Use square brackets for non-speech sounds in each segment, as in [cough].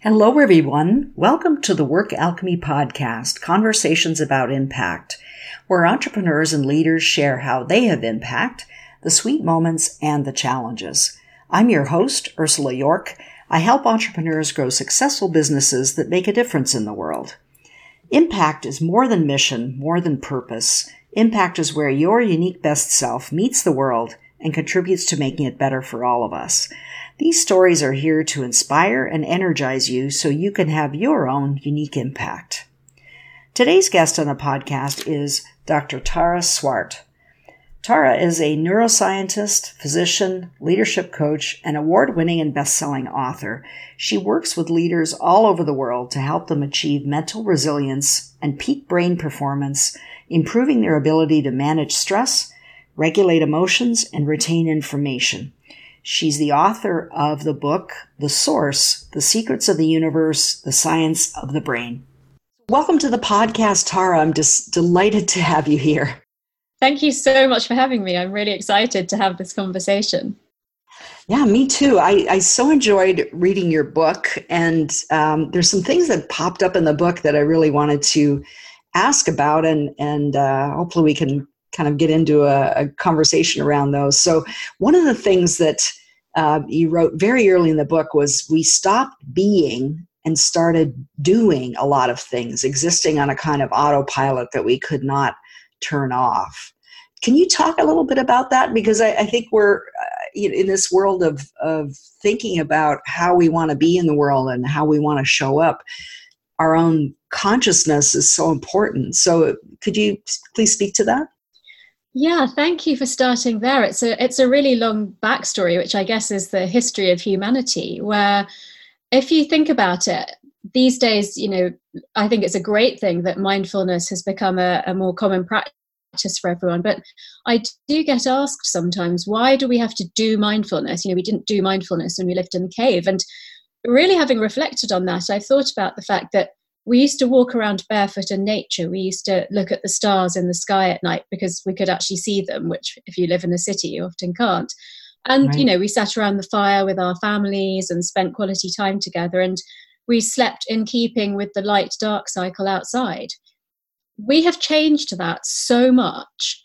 Hello, everyone. Welcome to the Work Alchemy Podcast Conversations about Impact, where entrepreneurs and leaders share how they have impact, the sweet moments, and the challenges. I'm your host, Ursula Jorch. I help entrepreneurs grow successful businesses that make a difference in the world. Impact is more than mission, more than purpose. Impact is where your unique best self meets the world and contributes to making it better for all of us. These stories are here to inspire and energize you so you can have your own unique impact. Today's guest on the podcast is Dr. Tara Swart. Tara is a neuroscientist, physician, leadership coach, and award winning and best selling author. She works with leaders all over the world to help them achieve mental resilience and peak brain performance, improving their ability to manage stress, regulate emotions, and retain information. She's the author of the book, The Source The Secrets of the Universe, The Science of the Brain. Welcome to the podcast, Tara. I'm just delighted to have you here. Thank you so much for having me. I'm really excited to have this conversation. Yeah, me too. I, I so enjoyed reading your book, and um, there's some things that popped up in the book that I really wanted to ask about, and and uh, hopefully we can kind of get into a, a, conversation around those. So, one of the things that uh, you wrote very early in the book was we stopped being and started doing a lot of things, existing on a kind of autopilot that we could not turn off. Can you talk a little bit about that? Because I, I think we're uh, in this world of, of thinking about how we want to be in the world and how we want to show up. Our own consciousness is so important. So, could you please speak to that? Yeah, thank you for starting there. It's a it's a really long backstory, which I guess is the history of humanity. Where, if you think about it, these days, you know, I think it's a great thing that mindfulness has become a, a more common practice for everyone. But I do get asked sometimes, why do we have to do mindfulness? You know, we didn't do mindfulness when we lived in the cave, and really having reflected on that, I thought about the fact that we used to walk around barefoot in nature. We used to look at the stars in the sky at night because we could actually see them, which if you live in a city, you often can't. And, right. you know, we sat around the fire with our families and spent quality time together. And we slept in keeping with the light dark cycle outside. We have changed that so much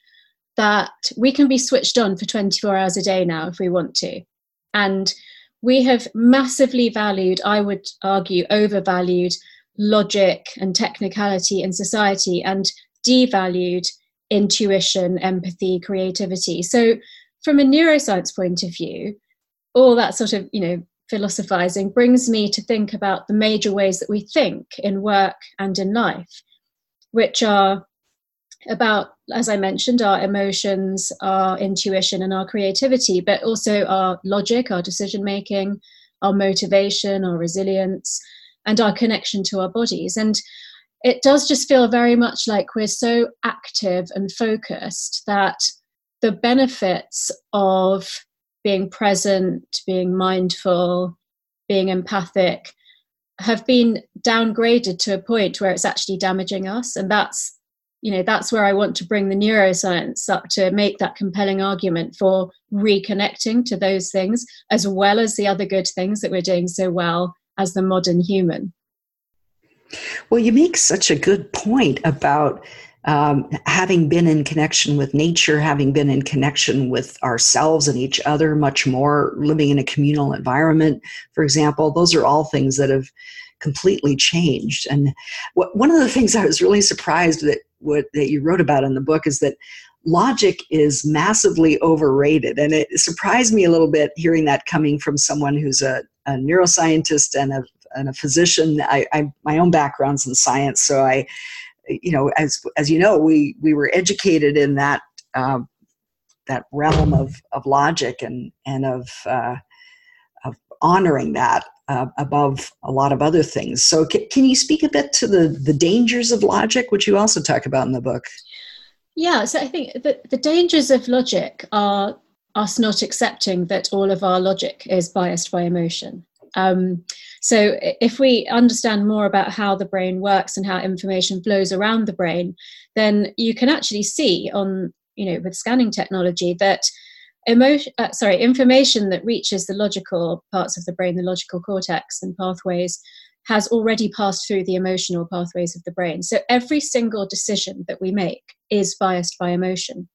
that we can be switched on for 24 hours a day now if we want to. And we have massively valued, I would argue, overvalued logic and technicality in society and devalued intuition, empathy, creativity. So, from a neuroscience point of view, all that sort of, you know, philosophizing brings me to think about the major ways that we think in work and in life, which are about, as I mentioned, our emotions, our intuition, and our creativity, but also our logic, our decision making, our motivation, our resilience, and our connection to our bodies. And it does just feel very much like we're so active and focused that the benefits of being present, being mindful, being empathic have been downgraded to a point where it's actually damaging us. And that's you know that's where i want to bring the neuroscience up to make that compelling argument for reconnecting to those things as well as the other good things that we're doing so well as the modern human. Well, you make such a good point about um, having been in connection with nature, having been in connection with ourselves and each other much more, living in a communal environment, for example, those are all things that have completely changed. And one of the things I was really surprised that what that you wrote about in the book is that logic is massively overrated, and it surprised me a little bit hearing that coming from someone who's a a neuroscientist and a, and a physician. I, I, my own background's in science, so I, you know, as as you know, we we were educated in that uh, that realm of of logic and and of uh, of honoring that uh, above a lot of other things. So, can, can you speak a bit to the the dangers of logic, which you also talk about in the book? Yeah, so I think the, the dangers of logic are us not accepting that all of our logic is biased by emotion. Um, so, if we understand more about how the brain works and how information flows around the brain, then you can actually see on, you know, with scanning technology that emotion uh, sorry information that reaches the logical parts of the brain the logical cortex and pathways has already passed through the emotional pathways of the brain so every single decision that we make is biased by emotion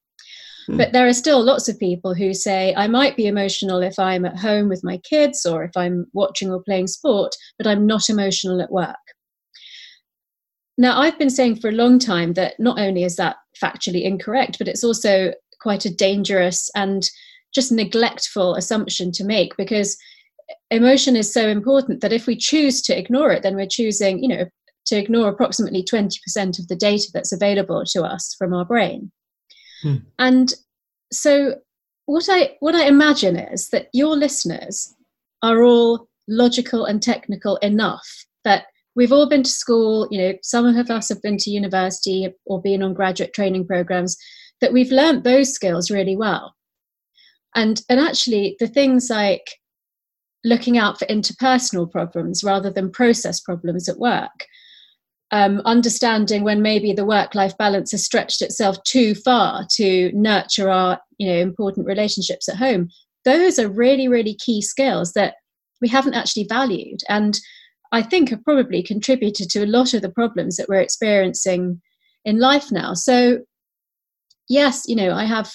hmm. but there are still lots of people who say i might be emotional if i'm at home with my kids or if i'm watching or playing sport but i'm not emotional at work now i've been saying for a long time that not only is that factually incorrect but it's also quite a dangerous and just neglectful assumption to make because emotion is so important that if we choose to ignore it then we're choosing you know to ignore approximately 20% of the data that's available to us from our brain hmm. and so what i what i imagine is that your listeners are all logical and technical enough that we've all been to school you know some of us have been to university or been on graduate training programs that we've learned those skills really well. And, and actually, the things like looking out for interpersonal problems rather than process problems at work, um, understanding when maybe the work-life balance has stretched itself too far to nurture our you know important relationships at home those are really really key skills that we haven't actually valued and i think have probably contributed to a lot of the problems that we're experiencing in life now so yes, you know, I have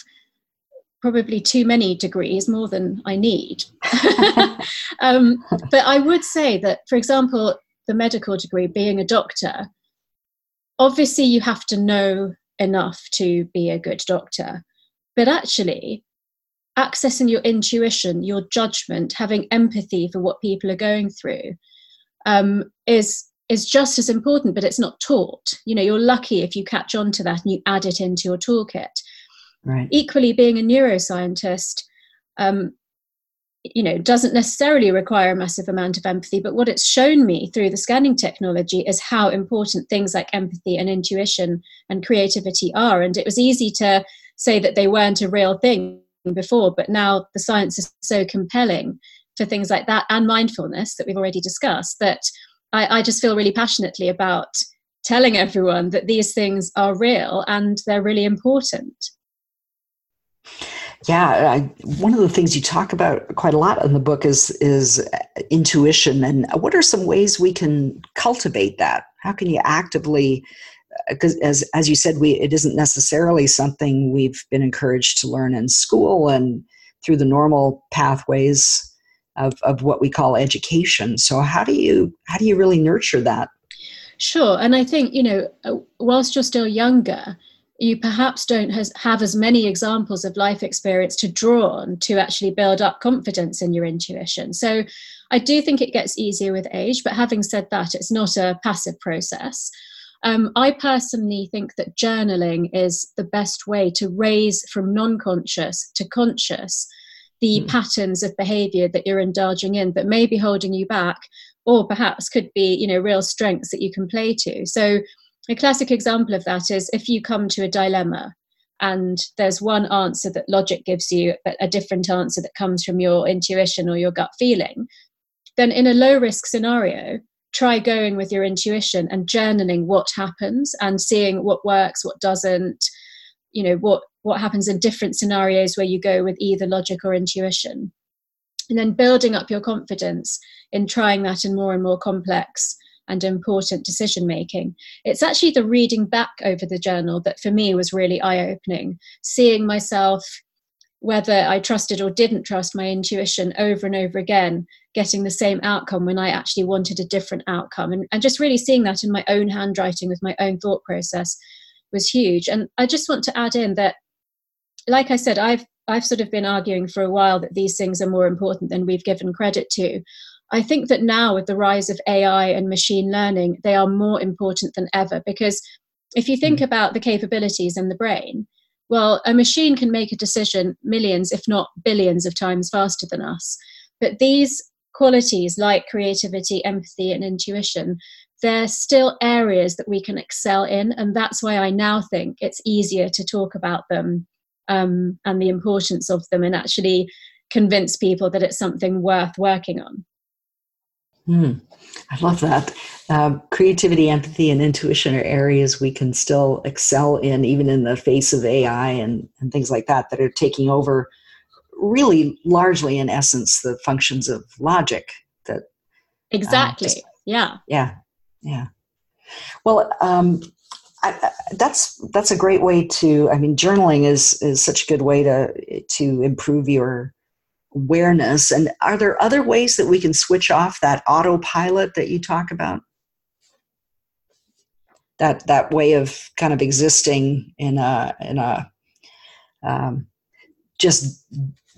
probably too many degrees, more than I need. [laughs] [laughs] um, but I would say that, for example, medical degree, being a doctor, obviously you have to know enough to be a good doctor. But actually, accessing your intuition, your judgment, having empathy for what people are going through um, is is just as important, but it's not taught. You know, you're lucky if you catch on to that and you add it into your toolkit. Right. Equally, being a neuroscientist, um, you know, doesn't necessarily require a massive amount of empathy, but what it's shown me through the scanning technology is how important things like empathy and intuition and creativity are. And it was easy to say that they weren't a real thing before, but now the science is so compelling for things like that and mindfulness that we've already discussed that I, I just feel really passionately about telling everyone that these things are real and they're really important. Yeah, I, one of the things you talk about quite a lot in the book is is intuition, and what are some ways we can cultivate that? How can you actively, because as as you said, we it isn't necessarily something we've been encouraged to learn in school and through the normal pathways of, of what we call education. So how do you how do you really nurture that? Sure, and I think you know, uh, whilst you're still younger, you perhaps don't has, have as many examples of life experience to draw on to actually build up confidence in your intuition. So I do think it gets easier with age, but having said that, it's not a passive process. Um, I personally think that journaling is the best way to raise from non conscious to conscious the mm. patterns of behavior that you're indulging in that may be holding you back or perhaps could be you know real strengths that you can play to so a classic example of that is if you come to a dilemma and there's one answer that logic gives you but a different answer that comes from your intuition or your gut feeling then in a low risk scenario try going with your intuition and journaling what happens and seeing what works what doesn't you know what what happens in different scenarios where you go with either logic or intuition. And then building up your confidence in trying that in more and more complex and important decision making. It's actually the reading back over the journal that for me was really eye opening, seeing myself, whether I trusted or didn't trust my intuition over and over again, getting the same outcome when I actually wanted a different outcome, and, and just really seeing that in my own handwriting with my own thought process was huge. And I just want to add in that like I said, I've I've sort of been arguing for a while that these things are more important than we've given credit to. I think that now, with the rise of AI and machine learning, they are more important than ever because if you think mm. about the capabilities in the brain, well, a machine can make a decision millions, if not billions, of times faster than us. But these qualities like creativity, empathy, and intuition, they're still areas that we can excel in. And that's why I now think it's easier to talk about them um, and the importance of them and actually convince people that it's something worth working on. Hmm. I love that. Uh, creativity, empathy, and intuition are areas we can still excel in, even in the face of AI and, and things like that that are taking over really largely in essence the functions of logic that uh, exactly just, yeah yeah yeah well um, I, that's that's a great way to i mean journaling is is such a good way to to improve your awareness. And are there other ways that we can switch off that autopilot that you talk about? That that way of kind of existing in a in a um, just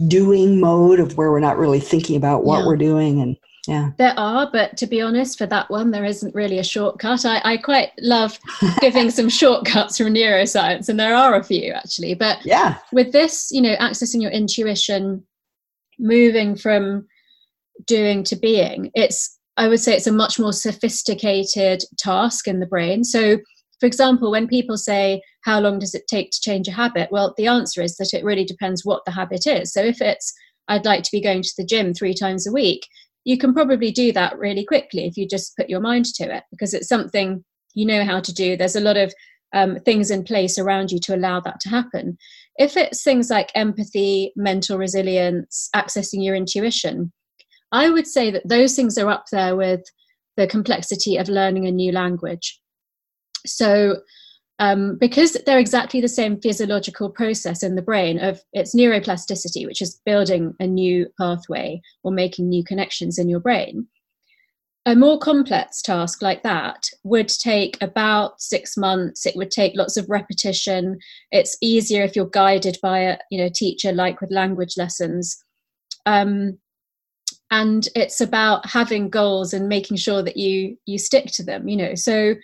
doing mode of where we're not really thinking about what yeah. we're doing and yeah. There are but to be honest for that one there isn't really a shortcut. I, I quite love giving some [laughs] shortcuts from neuroscience and there are a few actually. But yeah. with this you know accessing your intuition moving from doing to being it's i would say it's a much more sophisticated task in the brain. So for example when people say how long does it take to change a habit? Well the answer is that it really depends what the habit is. So if it's i'd like to be going to the gym three times a week you can probably do that really quickly if you just put your mind to it because it's something you know how to do. There's a lot of um, things in place around you to allow that to happen if it's things like empathy, mental resilience, accessing your intuition, I would say that those things are up there with the complexity of learning a new language. So, um, because they're exactly the same physiological process in the brain of its neuroplasticity, which is building a new pathway or making new connections in your brain, a more complex task like that would take about six months. It would take lots of repetition. It's easier if you're guided by a you know teacher like with language lessons. Um, and it's about having goals and making sure that you you stick to them you know. So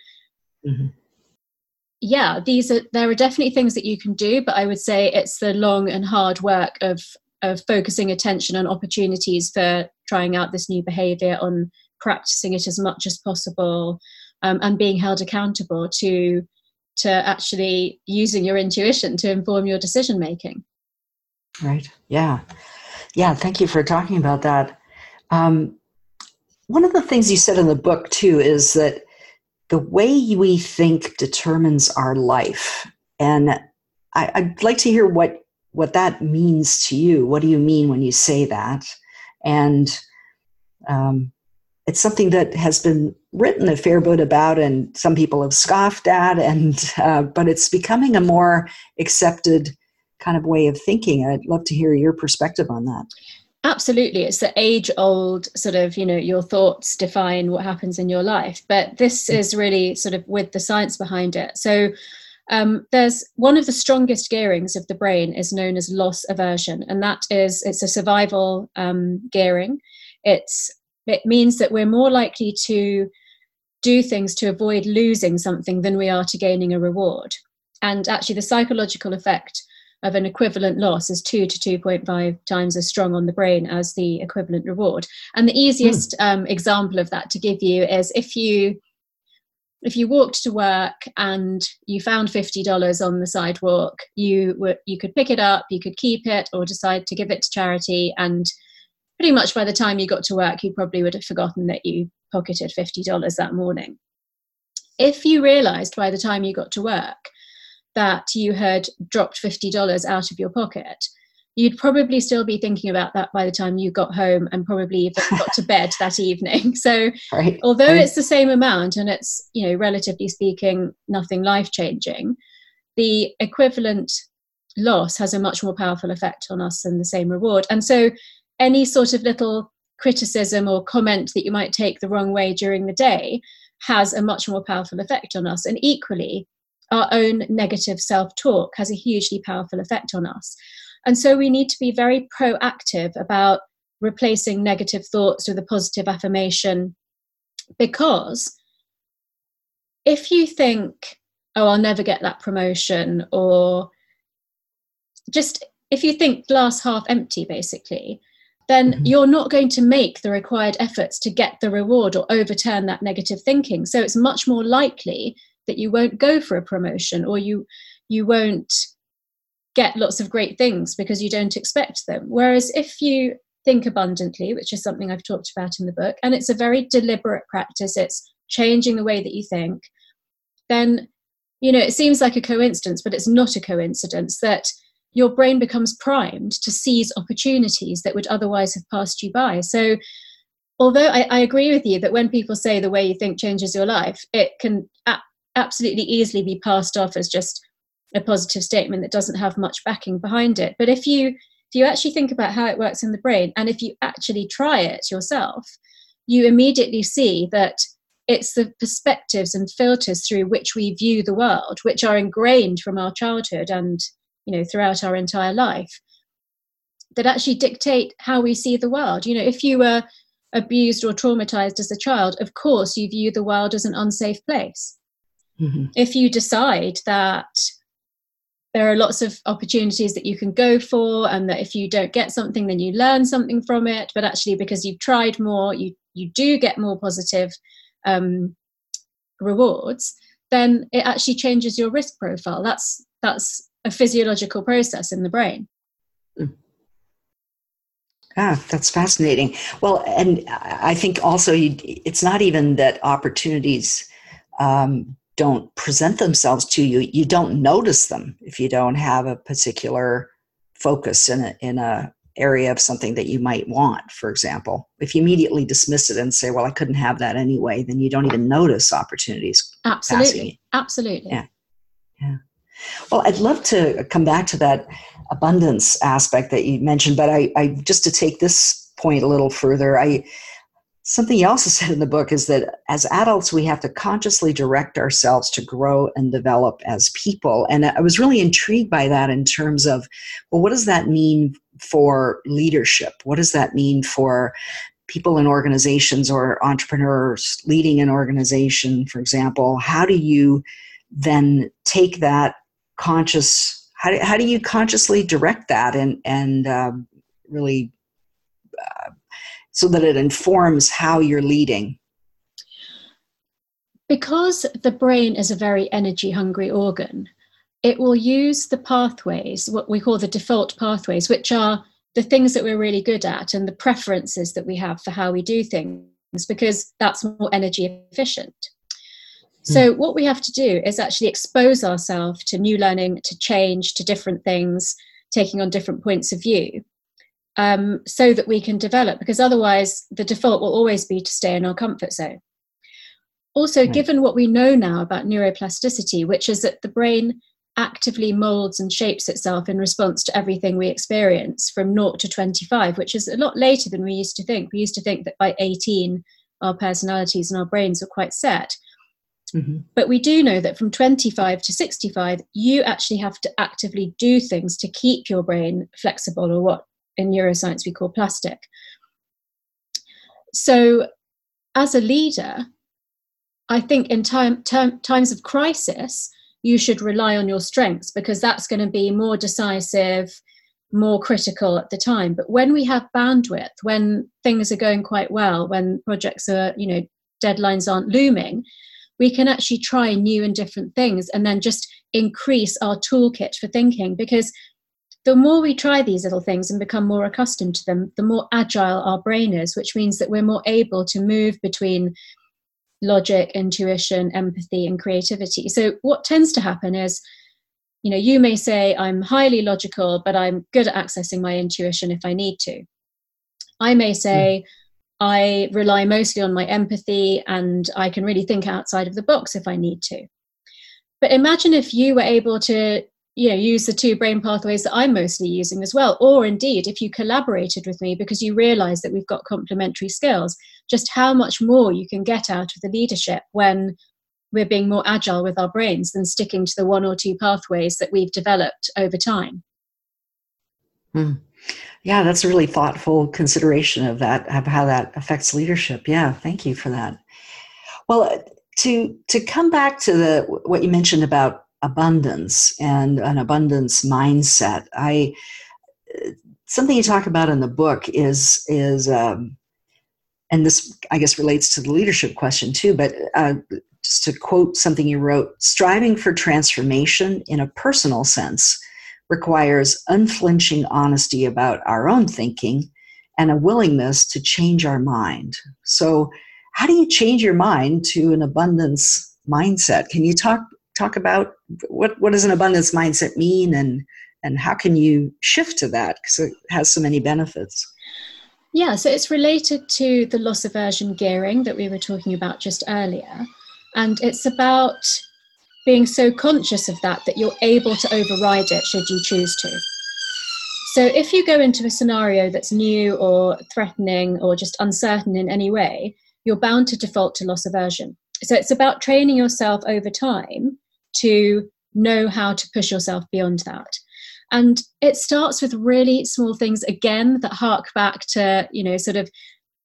mm-hmm. yeah these are there are definitely things that you can do but i would say it's the long and hard work of of focusing attention on opportunities for trying out this new behavior on practicing it as much as possible um, and being held accountable to to actually using your intuition to inform your decision making. Right. Yeah. Yeah thank you for talking about that. Um, one of the things you said in the book too is that the way we think determines our life. And I, i'd like to hear what what that means to you. What do you mean when you say that? And um, it's something that has been written a fair bit about and some people have scoffed at and uh, but it's becoming a more accepted kind of way of thinking. I'd love to hear your perspective on that. Absolutely. It's the age old sort of you know your thoughts define what happens in your life but this is really sort of with the science behind it. So um, there's one of the strongest gearings of the brain is known as loss aversion and that is it's a survival um, gearing. It's it means that we're more likely to do things to avoid losing something than we are to gaining a reward. And actually, the psychological effect of an equivalent loss is 2 to 2.5 times as strong on the brain as the equivalent reward. And the easiest mm. um, example of that to give you is if you if you walked to work and you found $50 on the sidewalk you were you could pick it up you could keep it or decide to give it to charity and pretty much by the time you got to work, you probably would have forgotten that you pocketed $50 that morning. If you realized by the time you got to work that you had dropped $50 out of your pocket, you'd probably still be thinking about that by the time you got home and probably even [laughs] got to bed that evening. [laughs] So right. although it's the same amount and it's, you know, relatively speaking, nothing life changing, the equivalent loss has a much more powerful effect on us than the same reward. And so any sort of little criticism or comment that you might take the wrong way during the day has a much more powerful effect on us. And equally, our own negative self talk has a hugely powerful effect on us. And so we need to be very proactive about replacing negative thoughts with a positive affirmation because if you think, oh, I'll never get that promotion, or just if you think glass half empty, basically, then mm-hmm. you're not going to make the required efforts to get the reward or overturn that negative thinking. So it's much more likely that you won't go for a promotion or you you won't get lots of great things because you don't expect them. Whereas if you think abundantly, which is something I've talked about in the book, and it's a very deliberate practice, it's changing the way that you think, then you know it seems like a coincidence, but it's not a coincidence that your brain becomes primed to seize opportunities that would otherwise have passed you by. So, although I, I agree with you that when people say the way you think changes your life, it can a- absolutely easily be passed off as just a positive statement that doesn't have much backing behind it. But if you if you actually think about how it works in the brain, and if you actually try it yourself, you immediately see that it's the perspectives and filters through which we view the world, which are ingrained from our childhood and you know throughout our entire life, that actually dictate how we see the world. You know, if you were abused or traumatized as a child, of course you view the world as an unsafe place. Mm-hmm. If you decide that there are lots of opportunities that you can go for and that if you don't get something then you learn something from it but actually because you've tried more you you do get more positive um, rewards then it actually changes your risk profile that's that's a physiological process in the brain mm. Ah, that's fascinating. Well, and I think also you, it's not even that opportunities um, don't present themselves to you, you don't notice them if you don't have a particular focus in a, in a area of something that you might want, for example. If you immediately dismiss it and say, well, I couldn't have that anyway, then you don't even notice opportunities. Absolutely. Absolutely. Yeah. Yeah. Well, I'd love to come back to that abundance aspect that you mentioned, but I, I just to take this point a little further, I Something you also [laughs] said in the book is that as adults, we have to consciously direct ourselves to grow and develop as people. And I was really intrigued by that in terms of, well, what does that mean for leadership? What does that mean for people in organizations or entrepreneurs leading an organization, for example? How do you then take that conscious, how do, how do you consciously direct that and, and um, really uh, so that it informs how you're leading? Because the brain is a very energy hungry organ, it will use the pathways, what we call the default pathways, which are the things that we're really good at and the preferences that we have for how we do things, because that's more energy efficient. So, hmm. what we have to do is actually expose ourselves to new learning, to change, to different things, taking on different points of view um, so that we can develop, because otherwise the default will always be to stay in our comfort zone. Also, right. given what we know now about neuroplasticity, which is that the brain actively molds and shapes itself in response to everything we experience from 0 to 25, which is a lot later than we used to think. We used to think that by 18, our personalities and our brains were quite set. Mm-hmm. But we do know that from 25 to 65, you actually have to actively do things to keep your brain flexible, or what in neuroscience we call plastic. So, as a leader, I think in time, term, times of crisis, you should rely on your strengths because that's going to be more decisive, more critical at the time. But when we have bandwidth, when things are going quite well, when projects are, you know, deadlines aren't looming, we can actually try new and different things and then just increase our toolkit for thinking because the more we try these little things and become more accustomed to them, the more agile our brain is, which means that we're more able to move between logic, intuition, empathy, and creativity. So, what tends to happen is, you know, you may say, I'm highly logical, but I'm good at accessing my intuition if I need to. I may say, mm. I rely mostly on my empathy and I can really think outside of the box if I need to. But imagine if you were able to you know use the two brain pathways that i'm mostly using as well or indeed if you collaborated with me because you realize that we've got complementary skills just how much more you can get out of the leadership when we're being more agile with our brains than sticking to the one or two pathways that we've developed over time hmm. Yeah that's a really thoughtful consideration of that of how that affects leadership yeah thank you for that well to to come back to the what you mentioned about abundance and an abundance mindset. I something you talk about in the book is is um, and this I guess relates to the leadership question too. But uh, just to quote something you wrote, striving for transformation in a personal sense requires unflinching honesty about our own thinking and a willingness to change our mind. So, how do you change your mind to an abundance mindset? Can you talk talk about what what does an abundance mindset mean and and how can you shift to that because it has so many benefits yeah so it's related to the loss aversion gearing that we were talking about just earlier and it's about being so conscious of that that you're able to override it should you choose to. So if you go into a scenario that's new or threatening or just uncertain in any way you're bound to default to loss aversion. So it's about training yourself over time to know how to push yourself beyond that. And it starts with really small things again that hark back to you know sort of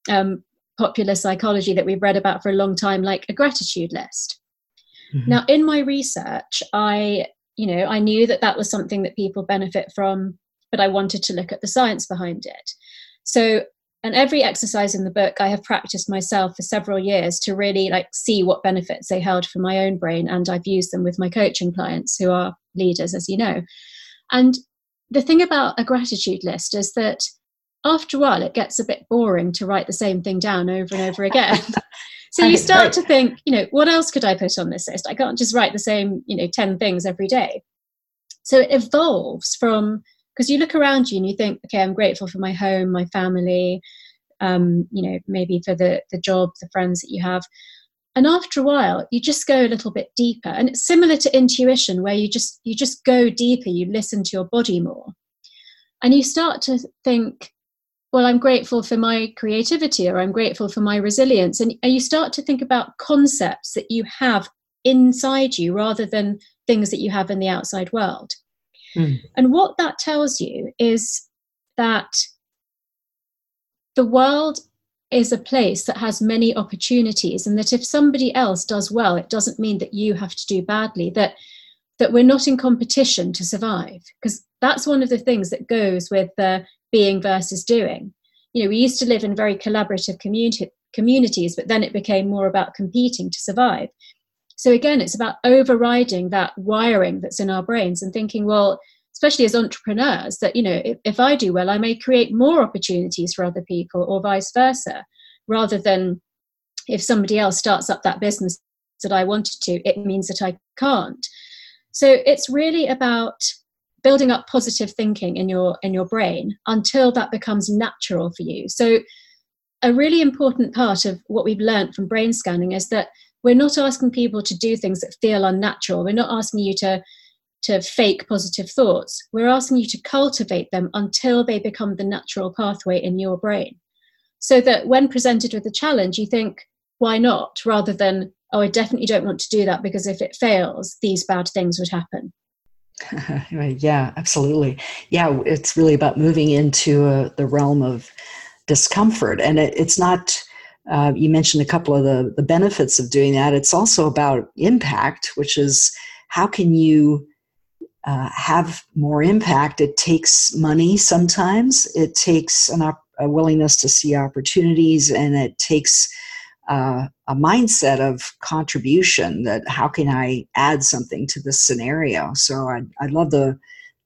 um, popular psychology that we've read about for a long time like a gratitude list mm-hmm. now in my research i you know i knew that that was something that people benefit from but i wanted to look at the science behind it. So and every exercise in the book i have practiced myself for several years to really like see what benefits they held for my own brain and i've used them with my coaching clients who are leaders as you know. And the thing about a gratitude list is that after a while it gets a bit boring to write the same thing down over and over again [laughs] [laughs] so you start to think you know what else could i put on this list? I can't just write the same you know 10 things every day. So it evolves from because you look around you and you think okay i'm grateful for my home my family um, you know maybe for the the job the friends that you have. And after a while you just go a little bit deeper. And it's similar to intuition where you just you just go deeper you listen to your body more. And you start to think well i'm grateful for my creativity or i'm grateful for my resilience. And, you start to think about concepts that you have inside you rather than things that you have in the outside world. Mm. And what that tells you is that the world is a place that has many opportunities and that if somebody else does well it doesn't mean that you have to do badly that that we're not in competition to survive. Because that's one of the things that goes with the being versus doing you know we used to live in very collaborative community communities but then it became more about competing to survive so again, it's about overriding that wiring that's in our brains and thinking, well, especially as entrepreneurs, that you know, if, if I do well, I may create more opportunities for other people, or vice versa, rather than if somebody else starts up that business that I wanted to, it means that I can't. So it's really about building up positive thinking in your in your brain until that becomes natural for you. So a really important part of what we've learned from brain scanning is that we're not asking people to do things that feel unnatural. We're not asking you to to fake positive thoughts. We're asking you to cultivate them until they become the natural pathway in your brain. So that when presented with a challenge you think why not? rather than oh i definitely don't want to do that because if it fails these bad things would happen [laughs] yeah absolutely yeah it's really about moving into uh, the realm of discomfort and it, it's not uh, you mentioned a couple of the, the benefits of doing that. It's also about impact, which is how can you uh, have more impact? It takes money sometimes, it takes an op- a willingness to see opportunities, and it takes uh, a mindset of contribution that how can I add something to this scenario? So I, I love the,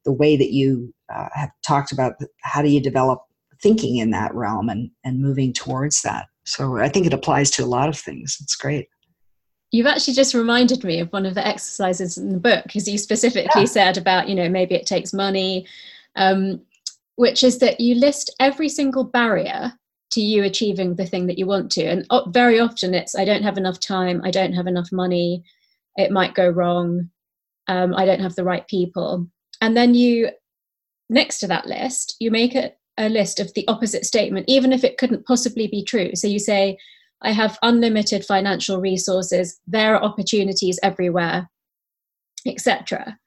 the way that you uh, have talked about how do you develop thinking in that realm and, and moving towards that. So I think it applies to a lot of things. It's great. You've actually just reminded me of one of the exercises in the book because you specifically yeah. said about, you know, maybe it takes money, um, which is that you list every single barrier to you achieving the thing that you want to. And very often it's, I don't have enough time, I don't have enough money, it might go wrong, um, I don't have the right people. And then you, next to that list, you make it a list of the opposite statement, even if it couldn't possibly be true. So you say, I have unlimited financial resources, there are opportunities everywhere, etc.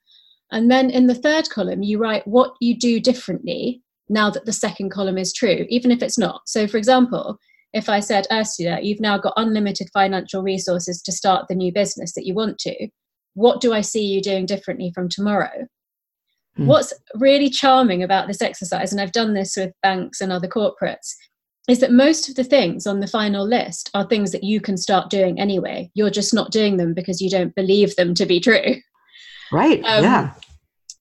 And then in the third column, you write what you do differently now that the second column is true, even if it's not. So, for example, if I said, Ursula, you've now got unlimited financial resources to start the new business that you want to, what do I see you doing differently from tomorrow? Mm. What's really charming about this exercise, and I've done this with banks and other corporates, is that most of the things on the final list are things that you can start doing anyway. You're just not doing them because you don't believe them to be true. Right. Um, yeah.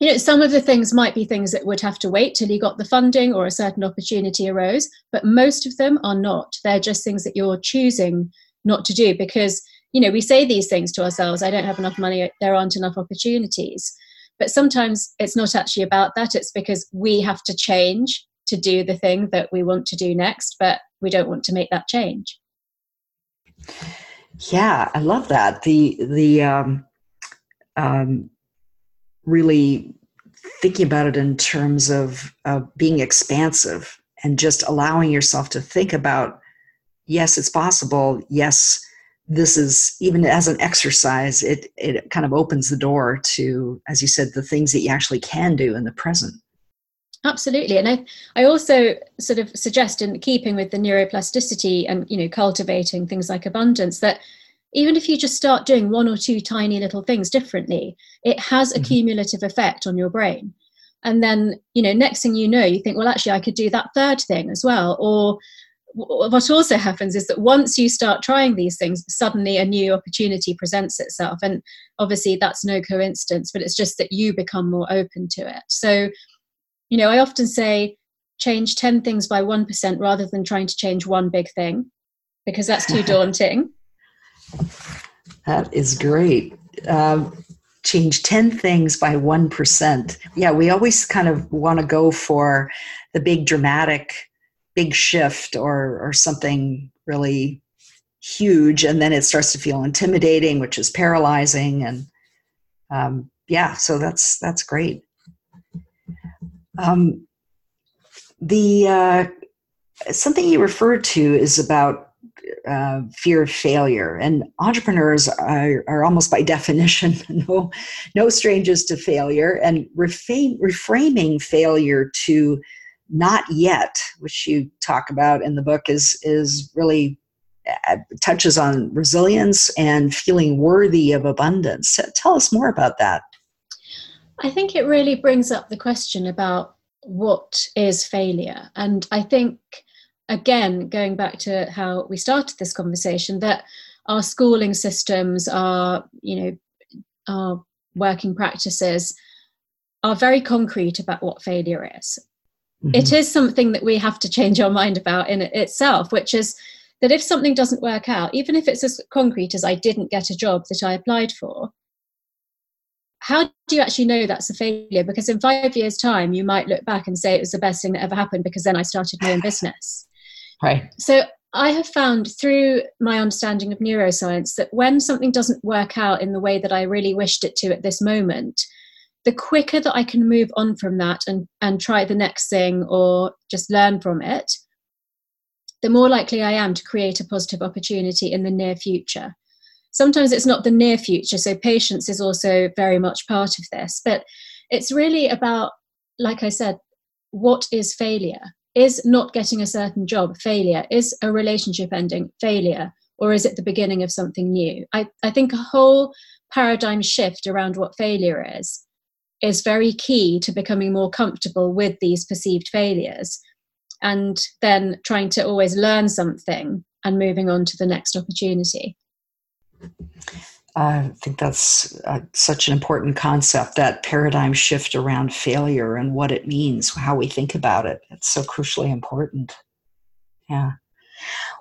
You know, some of the things might be things that would have to wait till you got the funding or a certain opportunity arose, but most of them are not. They're just things that you're choosing not to do because, you know, we say these things to ourselves I don't have enough money, there aren't enough opportunities But sometimes it's not actually about that. It's because we have to change to do the thing that we want to do next, but we don't want to make that change. Yeah, I love that. The the um, um, really thinking about it in terms of being expansive and just allowing yourself to think about yes, it's possible. Yes, this is even as an exercise, it it kind of opens the door to, as you said, the things that you actually can do in the present. Absolutely, and I I also sort of suggest in keeping with the neuroplasticity and you know cultivating things like abundance that even if you just start doing one or two tiny little things differently, it has a mm-hmm. cumulative effect on your brain. And then, you know, next thing you know, you think, well, actually, I could do that third thing as well. Or what also happens is that once you start trying these things, suddenly a new opportunity presents itself. And obviously, that's no coincidence, but it's just that you become more open to it. So, you know, I often say change 10 things by 1% rather than trying to change one big thing because that's too [laughs] daunting. That is great. Um, change 10 things by 1%. Yeah, we always kind of want to go for the big dramatic big shift or or something really huge and then it starts to feel intimidating which is paralyzing and um, yeah so that's that's great um, the uh, something you referred to is about uh, fear of failure and entrepreneurs are, are almost by [laughs] definition no no strangers to failure and reframing failure to not yet, which you talk about in the book, is is really uh, touches on resilience and feeling worthy of abundance. Tell us more about that. I think it really brings up the question about what is failure. And I think, again, going back to how we started this conversation, that our schooling systems, our, you know, our working practices are very concrete about what failure is. Mm-hmm. It is something that we have to change our mind about in itself, which is that if something doesn't work out, even if it's as concrete as I didn't get a job that I applied for, how do you actually know that's a failure? Because in five years' time, you might look back and say it was the best thing that ever happened because then I started my own business. Right. So I have found through my understanding of neuroscience that when something doesn't work out in the way that I really wished it to at this moment, the quicker that I can move on from that and, and try the next thing or just learn from it, the more likely I am to create a positive opportunity in the near future. Sometimes it's not the near future, so patience is also very much part of this. But it's really about, like I said, what is failure? Is not getting a certain job failure? Is a relationship ending failure? Or is it the beginning of something new? I, I think a whole paradigm shift around what failure is is very key to becoming more comfortable with these perceived failures and then trying to always learn something and moving on to the next opportunity. I think that's uh, such an important concept that paradigm shift around failure and what it means, how we think about it. It's so crucially important. Yeah.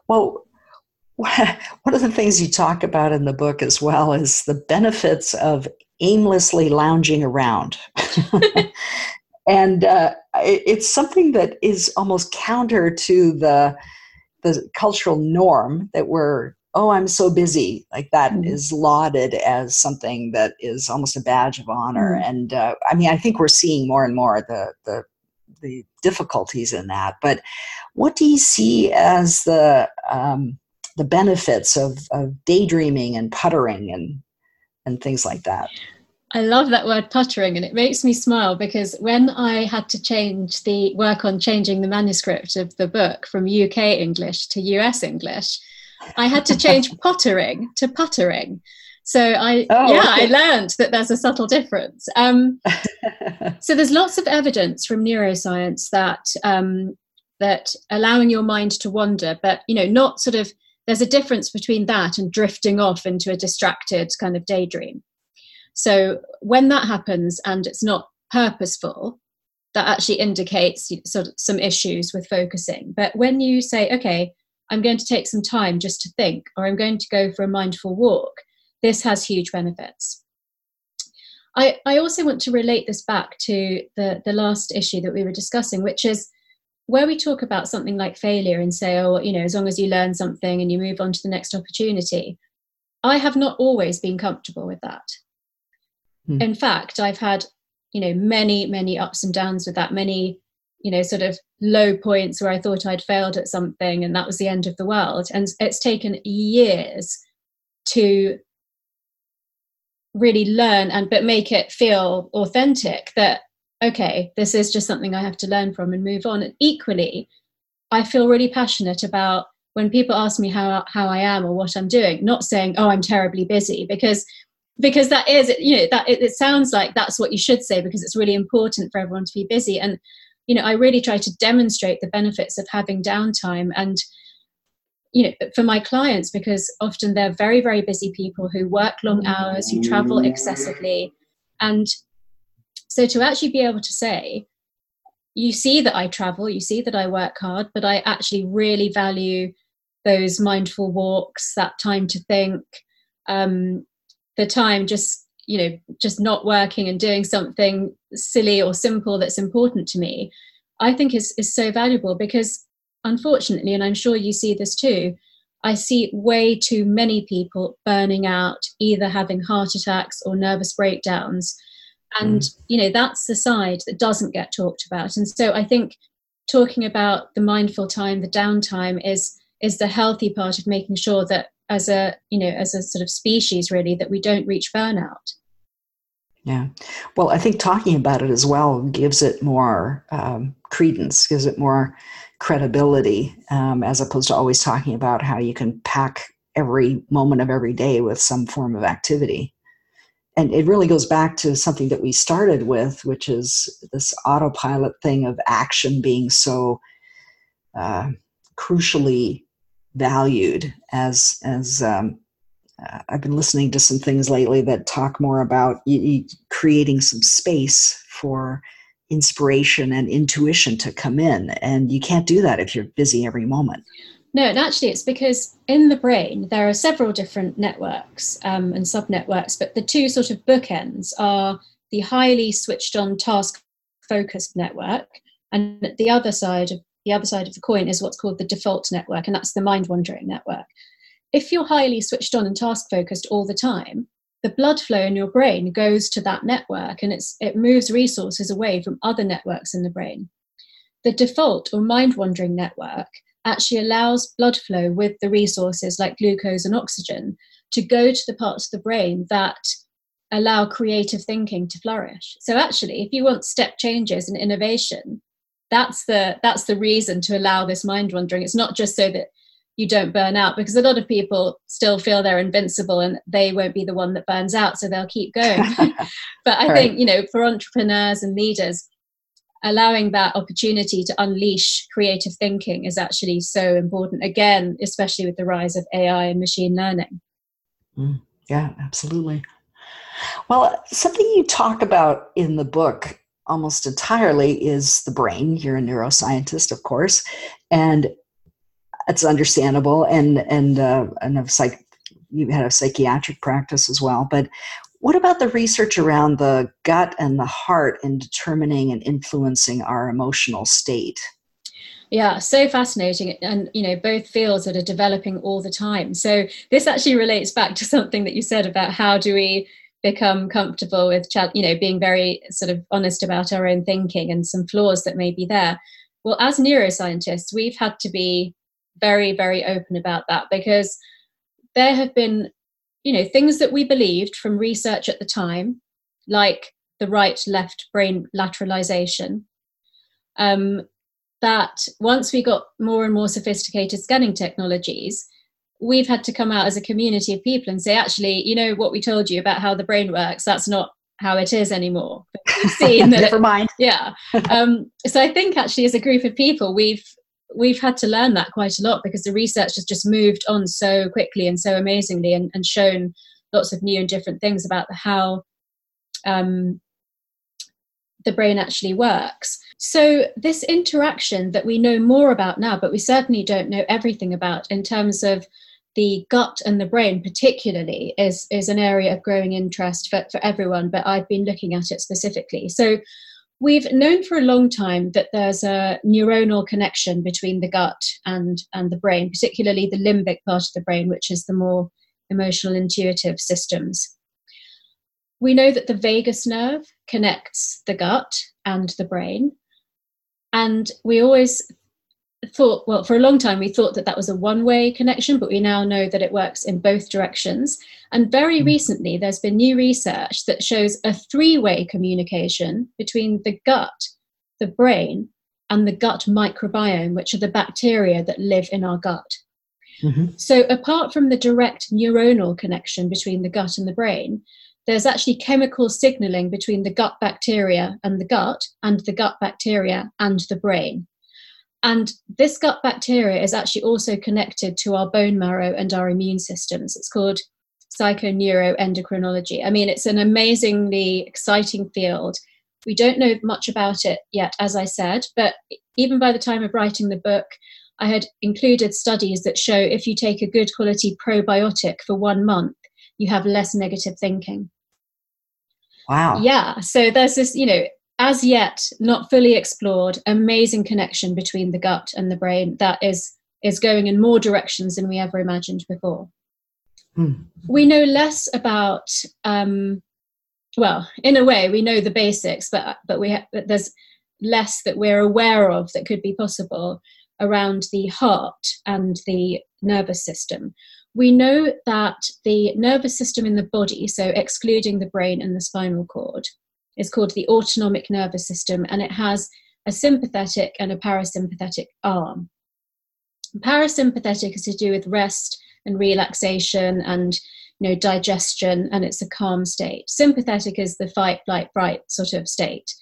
Well, [laughs] one of the things you talk about in the book as well is the benefits of aimlessly lounging around. [laughs] and uh, it's something that is almost counter to the the cultural norm that we're oh i'm so busy like that mm-hmm. is lauded as something that is almost a badge of honor mm-hmm. and uh, i mean i think we're seeing more and more the the the difficulties in that but what do you see as the um, the benefits of, of daydreaming and puttering and and things like that. I love that word puttering, and it makes me smile because when I had to change the work on changing the manuscript of the book from UK English to US English, I had to change [laughs] pottering to puttering. So I, oh, yeah, okay. I learned that there's a subtle difference. Um, [laughs] so there's lots of evidence from neuroscience that um, that allowing your mind to wander, but you know, not sort of there's a difference between that and drifting off into a distracted kind of daydream. So when that happens and it's not purposeful, that actually indicates sort of some issues with focusing. But when you say, okay, I'm going to take some time just to think, or I'm going to go for a mindful walk, this has huge benefits. I, I also want to relate this back to the, the last issue that we were discussing, which is where we talk about something like failure and say, oh, you know, as long as you learn something and you move on to the next opportunity, I have not always been comfortable with that. Hmm. In fact, I've had, you know, many, many ups and downs with that, many, you know, sort of low points where I thought I'd failed at something and that was the end of the world. And it's taken years to really learn and but make it feel authentic that okay this is just something i have to learn from and move on and equally i feel really passionate about when people ask me how how i am or what i'm doing not saying oh i'm terribly busy because because that is you know that it, it sounds like that's what you should say because it's really important for everyone to be busy and you know i really try to demonstrate the benefits of having downtime and you know for my clients because often they're very very busy people who work long hours who travel excessively. And so to actually be able to say you see that i travel you see that i work hard but i actually really value those mindful walks that time to think um, the time just you know just not working and doing something silly or simple that's important to me i think is is so valuable because unfortunately, and I'm sure you see this too, I see way too many people burning out, either having heart attacks or nervous breakdowns. And, mm. you know, that's the side that doesn't get talked about. And so I think talking about the mindful time, the downtime is is the healthy part of making sure that as a, you know, as a sort of species really, that we don't reach burnout. Yeah. Well, I think talking about it as well gives it more um, credence, gives it more credibility, um, as opposed to always talking about how you can pack every moment of every day with some form of activity. And it really goes back to something that we started with, which is this autopilot thing of action being so uh, crucially valued as as um, uh, I've been listening to some things lately that talk more about y- y- creating some space for inspiration and intuition to come in. And you can't do that if you're busy every moment. No, and actually, it's because in the brain there are several different networks um, and subnetworks, but the two sort of bookends are the highly switched on task focused network, and the other side of the other side of the coin is what's called the default network, and that's the mind wandering network if you're highly switched on and task focused all the time, the blood flow in your brain goes to that network and it's, it moves resources away from other networks in the brain. The default or mind wandering network actually allows blood flow with the resources like glucose and oxygen to go to the parts of the brain that allow creative thinking to flourish. So actually, if you want step changes and innovation, that's the that's the reason to allow this mind wandering. It's not just so that you don't burn out because a lot of people still feel they're invincible and they won't be the one that burns out so they'll keep going [laughs] but i right. think you know for entrepreneurs and leaders allowing that opportunity to unleash creative thinking is actually so important again especially with the rise of ai and machine learning mm, yeah absolutely well something you talk about in the book almost entirely is the brain. You're a neuroscientist of course and it's understandable and and uh, and of psych you had a psychiatric practice as well but what about the research around the gut and the heart in determining and influencing our emotional state? Yeah so fascinating and you know both fields that are developing all the time. So this actually relates back to something that you said about how do we become comfortable with you know being very sort of honest about our own thinking and some flaws that may be there. Well as neuroscientists we've had to be very, very open about that because there have been, you know, things that we believed from research at the time, like the right left brain lateralization, um, that once we got more and more sophisticated scanning technologies, we've had to come out as a community of people and say, actually, you know, what we told you about how the brain works, that's not how it is anymore. We've [laughs] seen that Never mind. yeah. Um, so I think actually, as a group of people, we've we've had to learn that quite a lot because the research has just moved on so quickly and so amazingly and, and shown lots of new and different things about how um, the brain actually works. So, this interaction that we know more about now, but we certainly don't know everything about in terms of the gut and the brain particularly is is an area of growing interest for, for everyone but i've been looking at it specifically. So we've known for a long time that there's a neuronal connection between the gut and and the brain particularly the limbic part of the brain which is the more emotional intuitive systems. We know that the vagus nerve connects the gut and the brain and we always thought, well, for a long time, we thought that that was a one way connection, but we now know that it works in both directions. And very hmm. recently, there's been new research that shows a three way communication between the gut, the brain, and the gut microbiome, which are the bacteria that live in our gut. Mm-hmm. So, apart from the direct neuronal connection between the gut and the brain, there's actually chemical signaling between the gut bacteria and the gut, and the gut bacteria and the brain. And this gut bacteria is actually also connected to our bone marrow and our immune systems. It's called psychoneuroendocrinology. I mean, it's an amazingly exciting field. We don't know much about it yet, as I said, but even by the time of writing the book, I had included studies that show if you take a good quality probiotic for one month, you have less negative thinking. Wow. Yeah. So there's this, you know, as yet not fully explored amazing connection between the gut and the brain that is is going in more directions than we ever imagined before mm. we know less about um, well in a way we know the basics but but we ha- there's less that we're aware of that could be possible around the heart and the nervous system we know that the nervous system in the body so excluding the brain and the spinal cord is called the autonomic nervous system, and it has a sympathetic and a parasympathetic arm. Parasympathetic is to do with rest and relaxation and you know digestion, and it's a calm state. Sympathetic is the fight, flight, fright sort of state.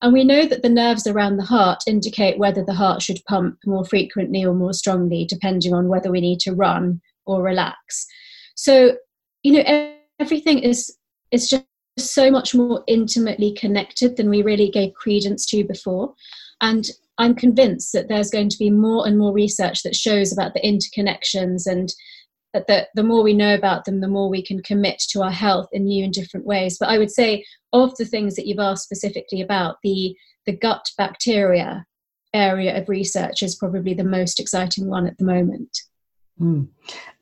And we know that the nerves around the heart indicate whether the heart should pump more frequently or more strongly, depending on whether we need to run or relax. So, you know, everything is is just so much more intimately connected than we really gave credence to before. And I'm convinced that there's going to be more and more research that shows about the interconnections and that the, the more we know about them, the more we can commit to our health in new and different ways. But I would say, of the things that you've asked specifically about, the, the gut bacteria area of research is probably the most exciting one at the moment. Mm.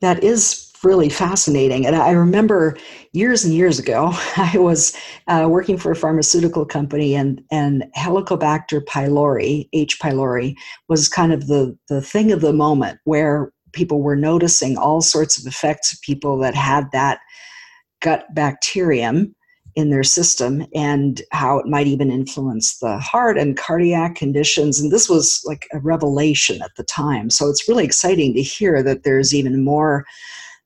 That is really fascinating. And I remember years and years ago, [laughs] I was uh, working for a pharmaceutical company, and and Helicobacter pylori, H. pylori, was kind of the the thing of the moment where people were noticing all sorts of effects of people that had that gut bacterium in their system and how it might even influence the heart and cardiac conditions. And this was like a revelation at the time. So it's really exciting to hear that there's even more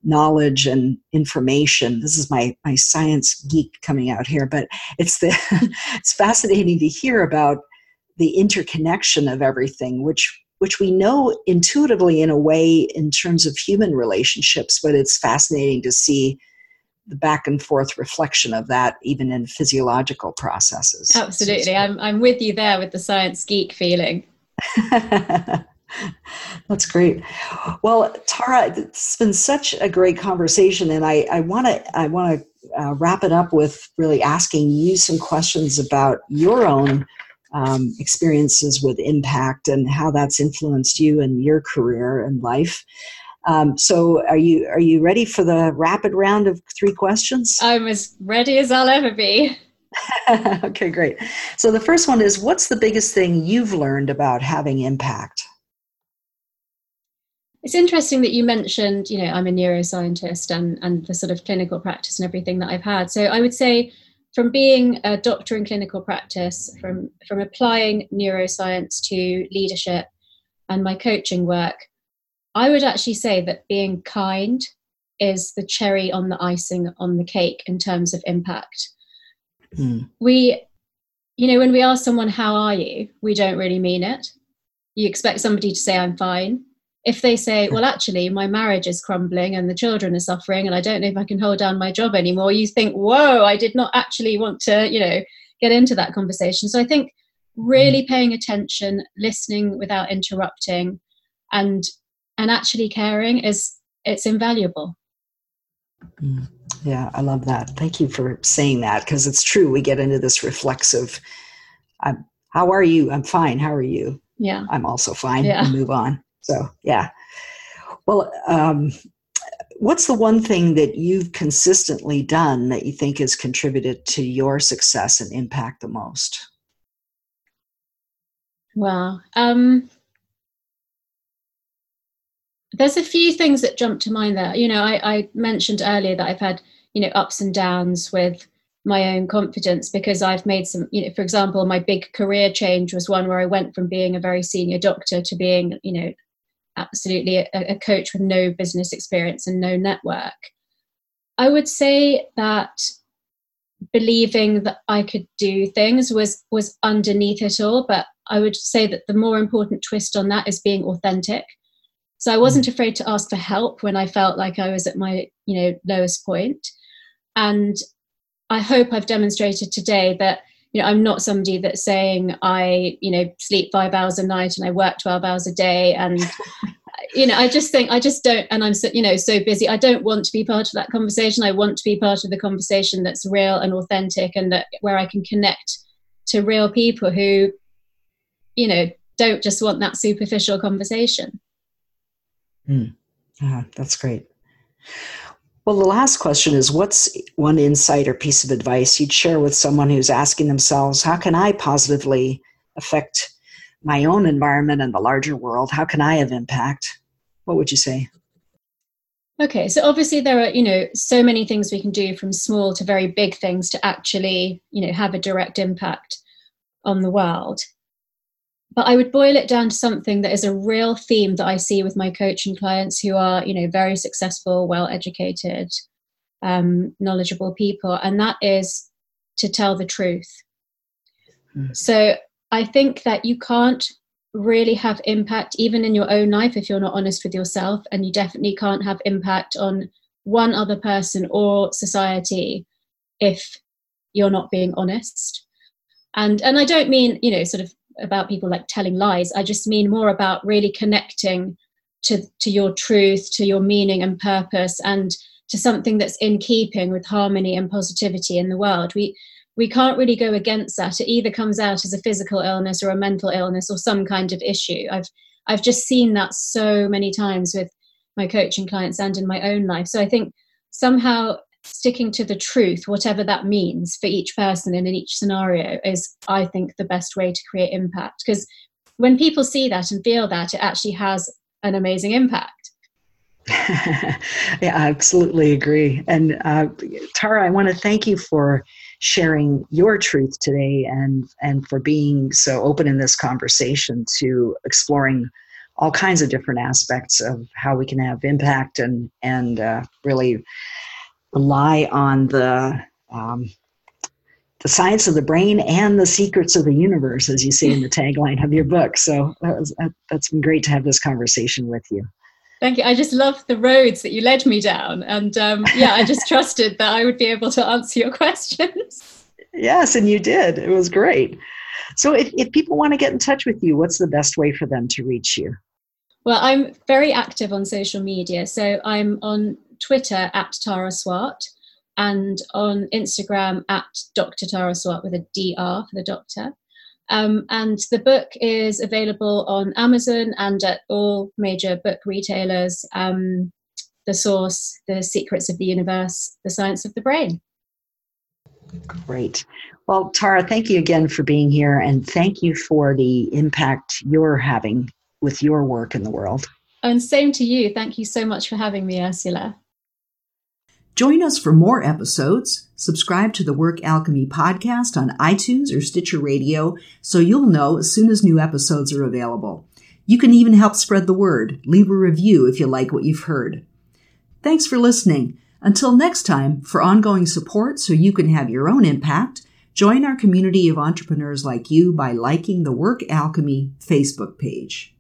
knowledge and information. This is my my science geek coming out here, but it's the [laughs] it's fascinating to hear about the interconnection of everything, which which we know intuitively in a way in terms of human relationships, but it's fascinating to see the back and forth reflection of that even in physiological processes. Absolutely. I'm I'm with you there with the science geek feeling. [laughs] [laughs] That's great. Well, Tara, it's been such a great conversation, and I want to I want to uh, wrap it up with really asking you some questions about your own um, experiences with impact and how that's influenced you and your career and life. Um, so, are you are you ready for the rapid round of three questions? I'm as ready as I'll ever be. [laughs] okay, great. So the first one is, what's the biggest thing you've learned about having impact? It's interesting that you mentioned, you know, I'm a neuroscientist and, and the sort of clinical practice and everything that I've had. So I would say from being a doctor in clinical practice, from, from applying neuroscience to leadership and my coaching work, I would actually say that being kind is the cherry on the icing on the cake in terms of impact. Mm. We, you know, when we ask someone, How are you? we don't really mean it. You expect somebody to say, I'm fine if they say, [laughs] well, actually, my marriage is crumbling and the children are suffering and I don't know if I can hold down my job anymore, you think, whoa, I did not actually want to, you know, get into that conversation. So I think really mm. paying attention, listening without interrupting, and and actually caring is it's invaluable. Mm. Yeah, I love that. Thank you for saying that because it's true. We get into this reflexive, I'm, how are you? I'm fine. How are you? Yeah. I'm also fine. Yeah. move on. So, yeah. Well, um, what's the one thing that you've consistently done that you think has contributed to your success and impact the most? Well, um, there's a few things that jump to mind there. You know, I, I mentioned earlier that I've had, you know, ups and downs with my own confidence because I've made some, you know, for example, my big career change was one where I went from being a very senior doctor to being, you know, absolutely a, a coach with no business experience and no network. I would say that believing that I could do things was was underneath it all, but I would say that the more important twist on that is being authentic. So I wasn't mm. afraid to ask for help when I felt like I was at my, you know, lowest point. And I hope I've demonstrated today that you know i'm not somebody that's saying i you know sleep five hours a night and i work 12 hours a day and [laughs] you know i just think i just don't and i'm so you know so busy. I don't want to be part of that conversation. I want to be part of the conversation that's real and authentic and that where i can connect to real people who you know don't just want that superficial conversation. Mm. ah, that's great well, the last question is what's one insight or piece of advice you'd share with someone who's asking themselves, how can I positively affect my own environment and the larger world? How can I have impact? What would you say? Okay, so obviously there are, you know, so many things we can do from small to very big things to actually, you know, have a direct impact on the world but I would boil it down to something that is a real theme that I see with my coaching clients who are, you know, very successful, well educated, um, knowledgeable people, and that is to tell the truth. Mm. So I think that you can't really have impact even in your own life if you're not honest with yourself, and you definitely can't have impact on one other person or society if you're not being honest. And and I don't mean, you know, sort of about people like telling lies. I just mean more about really connecting to, to your truth, to your meaning and purpose, and to something that's in keeping with harmony and positivity in the world. We we can't really go against that. It either comes out as a physical illness or a mental illness or some kind of issue. I've I've just seen that so many times with my coaching clients and in my own life. So I think somehow sticking to the truth, whatever that means for each person and in each scenario, is, I think, the best way to create impact. Because when people see that and feel that, it actually has an amazing impact. [laughs] yeah, I absolutely agree. And uh, Tara, I want to thank you for sharing your truth today and and for being so open in this conversation to exploring all kinds of different aspects of how we can have impact and and uh, really rely on the um, the science of the brain and the secrets of the universe, as you say in the [laughs] tagline of your book. So that was, that, that's been great to have this conversation with you. Thank you. I just love the roads that you led me down. And um, yeah, I just [laughs] trusted that I would be able to answer your questions. Yes, and you did. It was great. So if, if people want to get in touch with you, what's the best way for them to reach you? Well, I'm very active on social media. So I'm on Twitter at Tara Swart and on Instagram at Dr. Tara Swart with a DR for the doctor. Um, and the book is available on Amazon and at all major book retailers. Um, the Source, The Secrets of the Universe, The Science of the Brain. Great. Well, Tara, thank you again for being here and thank you for the impact you're having with your work in the world. And same to you. Thank you so much for having me, Ursula. Join us for more episodes. Subscribe to the Work Alchemy podcast on iTunes or Stitcher Radio so you'll know as soon as new episodes are available. You can even help spread the word. Leave a review if you like what you've heard. Thanks for listening. Until next time, for ongoing support so you can have your own impact, join our community of entrepreneurs like you by liking the Work Alchemy Facebook page.